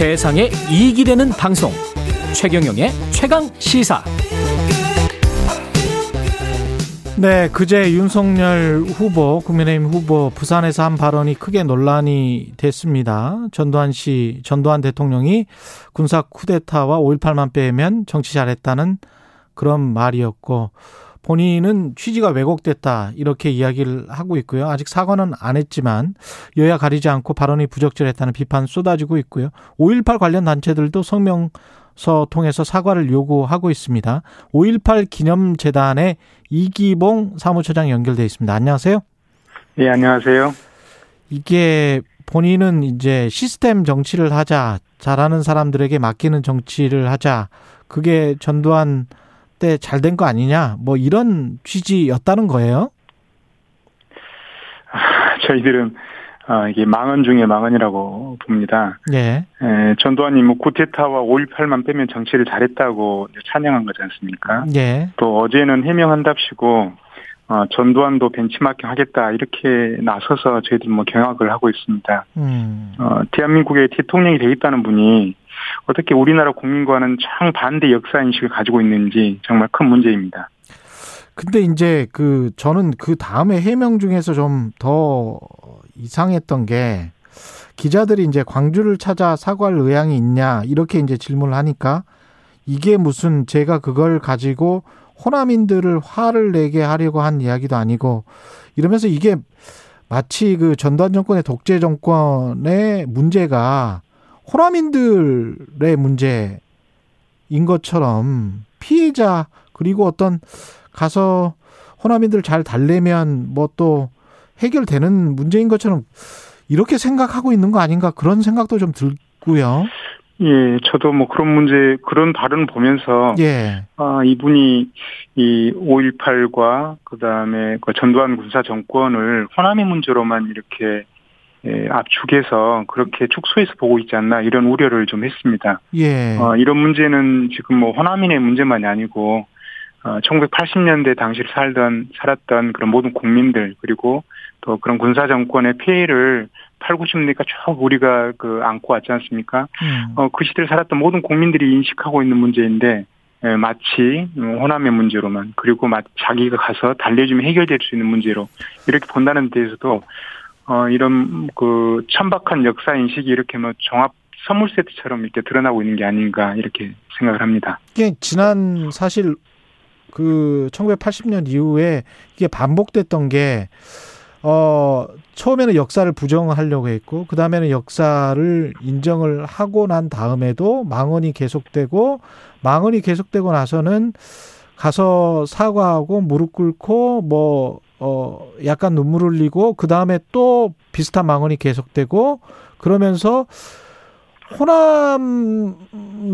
세상에 이익이 되는 방송 최경영의 최강 시사 네, 그제 윤석열 후보, 국민의힘 후보 부산에서 한 발언이 크게 논란이 됐습니다. 전두환 씨, 전두환 대통령이 군사 쿠데타와 5.18만 빼면 정치 잘했다는 그런 말이었고 본인은 취지가 왜곡됐다 이렇게 이야기를 하고 있고요. 아직 사과는 안 했지만 여야 가리지 않고 발언이 부적절했다는 비판 쏟아지고 있고요. 5.18 관련 단체들도 성명서 통해서 사과를 요구하고 있습니다. 5.18 기념재단의 이기봉 사무처장 연결돼 있습니다. 안녕하세요. 예, 안녕하세요. 이게 본인은 이제 시스템 정치를 하자, 잘하는 사람들에게 맡기는 정치를 하자, 그게 전두환 때 잘 된 거 아니냐, 뭐 이런 취지였다는 거예요. 아, 저희들은 어, 이게 망언 중에 망언이라고 봅니다. 예. 에, 전두환이 뭐 구테타와 5.18만 빼면 정치를 잘했다고 찬양한 거지 않습니까? 예. 또 어제는 해명한답시고 어, 전두환도 벤치마킹 하겠다 이렇게 나서서 저희들 뭐 경악을 하고 있습니다. 음. 어, 대한민국의 대통령이 되겠다는 분이 어떻게 우리나라 국민과는 정반대 역사 인식을 가지고 있는지 정말 큰 문제입니다. 근데 이제 그 저는 그 다음에 해명 중에서 좀 더 이상했던 게 기자들이 이제 광주를 찾아 사과할 의향이 있냐 이렇게 이제 질문을 하니까 이게 무슨 제가 그걸 가지고 호남인들을 화를 내게 하려고 한 이야기도 아니고 이러면서 이게 마치 그 전두환 정권의 독재 정권의 문제가 호남인들의 문제인 것처럼 피해자 그리고 어떤 가서 호남인들 잘 달래면 뭐 또 해결되는 문제인 것처럼 이렇게 생각하고 있는 거 아닌가 그런 생각도 좀 들고요. 예, 저도 뭐 그런 문제, 그런 발언 보면서, 예. 아, 이분이 이 5.18과 그 다음에 그 전두환 군사 정권을 호남의 문제로만 이렇게 예, 압축해서 그렇게 축소해서 보고 있지 않나 이런 우려를 좀 했습니다. 예. 어, 이런 문제는 지금 뭐 호남인의 문제만이 아니고, 어, 1980년대 당시를 살던, 살았던 그런 모든 국민들, 그리고 또 그런 군사 정권의 피해를 8, 90년대가 쭉 우리가 그 안고 왔지 않습니까? 음. 어, 그 시대를 살았던 모든 국민들이 인식하고 있는 문제인데, 에, 마치 음, 호남의 문제로만, 그리고 마, 자기가 가서 달래주면 해결될 수 있는 문제로, 이렇게 본다는 데에서도, 어, 이런 그 천박한 역사 인식이 이렇게 뭐 종합 선물 세트처럼 이렇게 드러나고 있는 게 아닌가, 이렇게 생각을 합니다. 이게 지난 사실 그 1980년 이후에 이게 반복됐던 게 어, 처음에는 역사를 부정하려고 했고, 그 다음에는 역사를 인정을 하고 난 다음에도 망언이 계속되고, 망언이 계속되고 나서는 가서 사과하고 무릎 꿇고, 뭐, 어, 약간 눈물 흘리고, 그 다음에 또 비슷한 망언이 계속되고, 그러면서 호남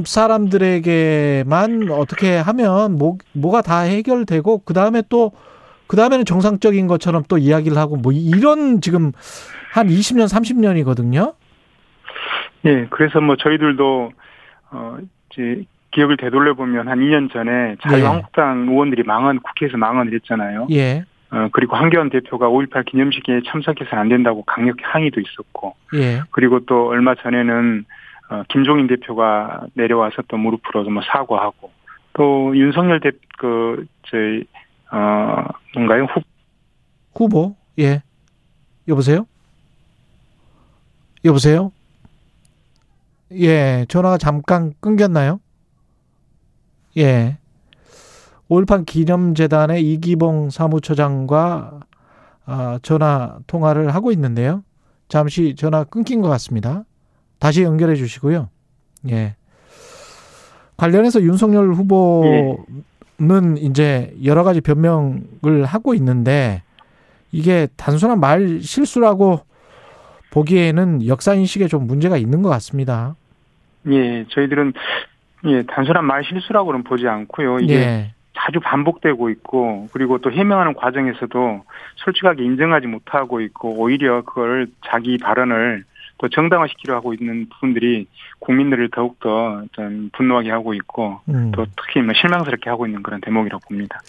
사람들에게만 어떻게 하면 뭐, 뭐가 다 해결되고, 그 다음에 또 그 다음에는 정상적인 것처럼 또 이야기를 하고 뭐 이런 지금 한 20년, 30년이거든요. 예, 그래서 뭐 저희들도 어 이제 기억을 되돌려 보면 한 2년 전에 자유한국당 의원들이 망언 국회에서 망언을 했잖아요. 예, 어 그리고 한겨원 대표가 5.18 기념식에 참석해서는 안 된다고 강력히 항의도 있었고, 예, 그리고 또 얼마 전에는 어 김종인 대표가 내려와서 또 무릎 꿇어서 뭐 사과하고, 또 윤석열 대 그 저희 어 뭔가요 후 후보, 예. 여보세요? 여보세요? 예, 전화가 잠깐 끊겼나요? 예. 5.18 기념재단의 이기봉 사무처장과 아, 전화 통화를 하고 있는데요. 잠시 전화 끊긴 것 같습니다. 다시 연결해 주시고요. 예. 관련해서 윤석열 후보는 이제 여러 가지 변명을 하고 있는데 이게 단순한 말 실수라고 보기에는 역사 인식에 좀 문제가 있는 것 같습니다. 예, 저희들은 예 단순한 말 실수라고는 보지 않고요. 이게 예. 자주 반복되고 있고 그리고 또 해명하는 과정에서도 솔직하게 인정하지 못하고 있고 오히려 그걸 자기 발언을 또 정당화시키려 하고 있는 부분들이 국민들을 더욱더 어떤 분노하게 하고 있고 음. 또 특히 뭐 실망스럽게 하고 있는 그런 대목이라고 봅니다.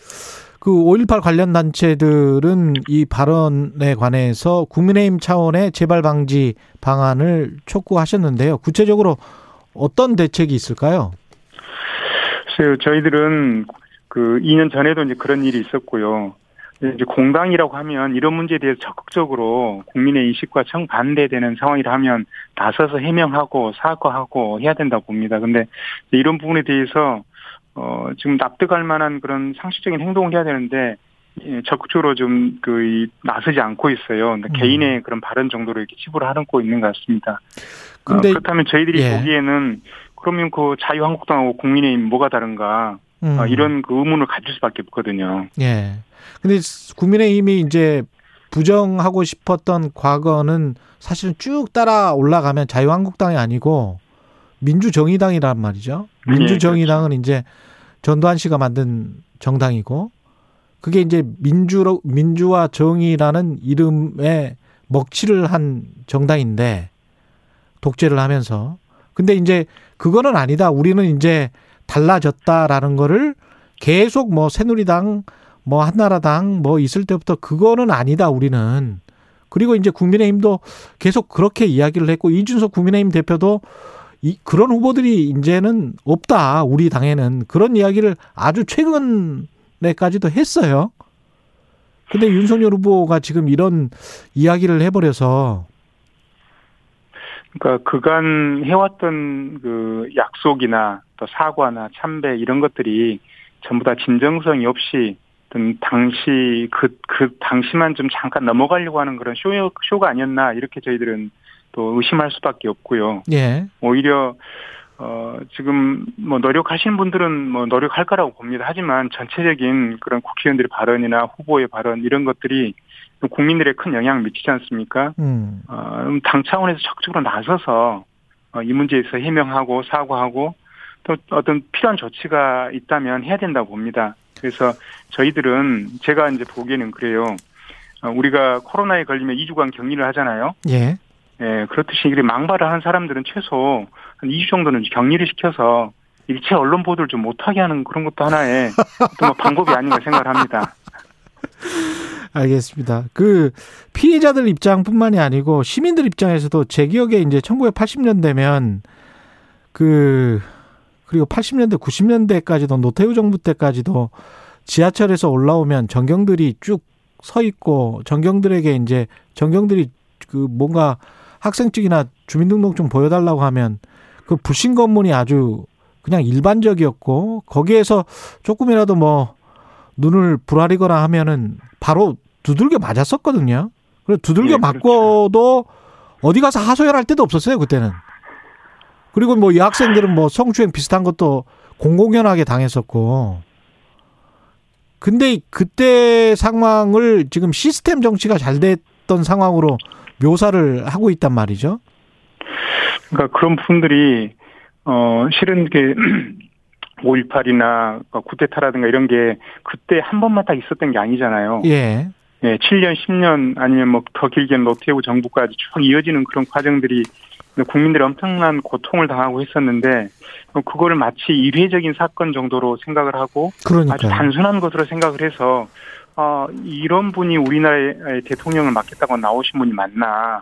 그 5.18 관련 단체들은 이 발언에 관해서 국민의힘 차원의 재발 방지 방안을 촉구하셨는데요. 구체적으로 어떤 대책이 있을까요? 글쎄요, 저희들은 그 2년 전에도 이제 그런 일이 있었고요. 이제 공당이라고 하면 이런 문제에 대해서 적극적으로 국민의 인식과 정반대되는 상황이라 면 나서서 해명하고 사과하고 해야 된다고 봅니다. 근데 이런 부분에 대해서 어 지금 납득할 만한 그런 상식적인 행동을 해야 되는데 예, 적극적으로 좀 그 나서지 않고 있어요. 음. 개인의 그런 발언 정도로 이렇게 치부를 하고 있는 것 같습니다. 근데 어, 그렇다면 저희들이 예. 보기에는 그러면 그 자유한국당하고 국민의힘 뭐가 다른가 음. 어, 이런 그 의문을 가질 수밖에 없거든요. 예. 근데 국민의힘이 이제 부정하고 싶었던 과거는 사실은 쭉 따라 올라가면 자유한국당이 아니고 민주정의당이란 말이죠. 네, 민주정의당은 네, 그렇죠. 이제 전두환 씨가 만든 정당이고 그게 이제 민주로 민주와 정의라는 이름에 먹칠을 한 정당인데 독재를 하면서 근데 이제 그거는 아니다. 우리는 이제 달라졌다라는 거를 계속 뭐 새누리당 뭐 한나라당 뭐 있을 때부터 그거는 아니다 우리는 그리고 이제 국민의힘도 계속 그렇게 이야기를 했고 이준석 국민의힘 대표도 이 그런 후보들이 이제는 없다 우리 당에는 그런 이야기를 아주 최근에까지도 했어요. 근데 윤석열 후보가 지금 이런 이야기를 해버려서 그러니까 그간 해왔던 그 약속이나 또 사과나 참배 이런 것들이 전부 다 진정성이 없이 어떤 당시 그, 그 당시만 좀 잠깐 넘어가려고 하는 그런 쇼, 쇼가 아니었나 이렇게 저희들은 또 의심할 수밖에 없고요. 예. 오히려 어, 지금 뭐 노력하시는 분들은 뭐 노력할 거라고 봅니다. 하지만 전체적인 그런 국회의원들의 발언이나 후보의 발언 이런 것들이 국민들의 큰 영향을 미치지 않습니까? 음. 어, 당 차원에서 적극적으로 나서서 어, 이 문제에서 해명하고 사과하고 또 어떤 필요한 조치가 있다면 해야 된다고 봅니다. 그래서 저희들은 제가 이제 보기에는 그래요. 어, 우리가 코로나에 걸리면 2주간 격리를 하잖아요. 예. 예, 그렇듯이 이렇게 망발을 한 사람들은 최소 한 2주 정도는 격리를 시켜서 일체 언론 보도를 좀 못하게 하는 그런 것도 하나의 또 뭐 방법이 아닌가 생각을 합니다. 알겠습니다. 그 피해자들 입장뿐만이 아니고 시민들 입장에서도 제 기억에 이제 1980년대면 그 그리고 80년대 90년대까지도 노태우 정부 때까지도 지하철에서 올라오면 전경들이 쭉 서 있고 전경들에게 이제 전경들이 그 뭔가 학생증이나 주민등록증 보여달라고 하면 그 불신 검문이 아주 그냥 일반적이었고 거기에서 조금이라도 뭐 눈을 부라리거나 하면은 바로 두들겨 맞았었거든요. 그래서 두들겨 네, 맞고도 그렇죠. 어디 가서 하소연할 때도 없었어요 그때는. 그리고 뭐 여학생들은 뭐 성추행 비슷한 것도 공공연하게 당했었고. 근데 그때 상황을 지금 시스템 정치가 잘 됐던 상황으로 묘사를 하고 있단 말이죠. 그러니까 그런 부분들이 어 실은 게 5.18이나 쿠데타라든가 이런 게 그때 한 번만 딱 있었던 게 아니잖아요. 예. 예, 7년, 10년 아니면 뭐 더 길게는 노태우 정부까지 쭉 이어지는 그런 과정들이 국민들이 엄청난 고통을 당하고 있었는데 그거를 마치 일회적인 사건 정도로 생각을 하고 그러니까요. 아주 단순한 것으로 생각을 해서 어, 이런 분이 우리나라의 대통령을 맡겠다고 나오신 분이 맞나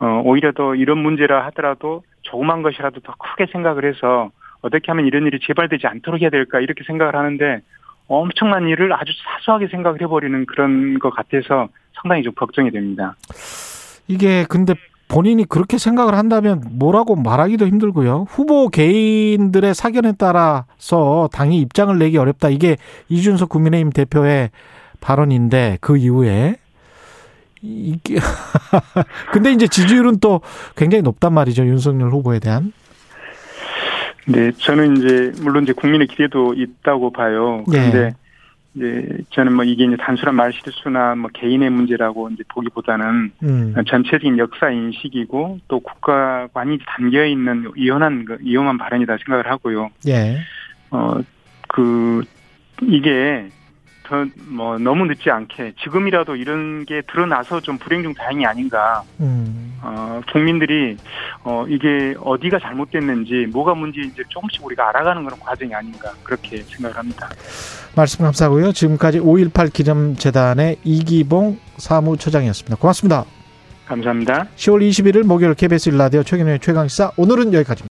어, 오히려 더 이런 문제라 하더라도 조그만 것이라도 더 크게 생각을 해서 어떻게 하면 이런 일이 재발되지 않도록 해야 될까 이렇게 생각을 하는데 엄청난 일을 아주 사소하게 생각을 해버리는 그런 것 같아서 상당히 좀 걱정이 됩니다. 이게 근데 본인이 그렇게 생각을 한다면 뭐라고 말하기도 힘들고요. 후보 개인들의 사견에 따라서 당이 입장을 내기 어렵다. 이게 이준석 국민의힘 대표의 발언인데 그 이후에 이게 근데 이제 지지율은 또 굉장히 높단 말이죠. 윤석열 후보에 대한. 네, 저는 이제 물론 이제 국민의 기대도 있다고 봐요. 그런데 네. 이제 저는 뭐 이게 이제 단순한 말 실수나 뭐 개인의 문제라고 이제 보기보다는 음. 전체적인 역사 인식이고 또 국가관이 담겨 있는 위험한 그 위험한 발언이다 생각을 하고요. 예. 어그 이게 뭐 너무 늦지 않게 지금이라도 이런 게 드러나서 좀 불행 중 다행이 아닌가. 음. 어, 국민들이 어, 이게 어디가 잘못됐는지 뭐가 문제인지 조금씩 우리가 알아가는 그런 과정이 아닌가 그렇게 생각을 합니다. 말씀 감사하고요. 지금까지 5.18 기념재단의 이기봉 사무처장이었습니다. 고맙습니다. 감사합니다. 10월 21일 목요일 KBS 일라디오 최경영의 최강시사 오늘은 여기까지입니다.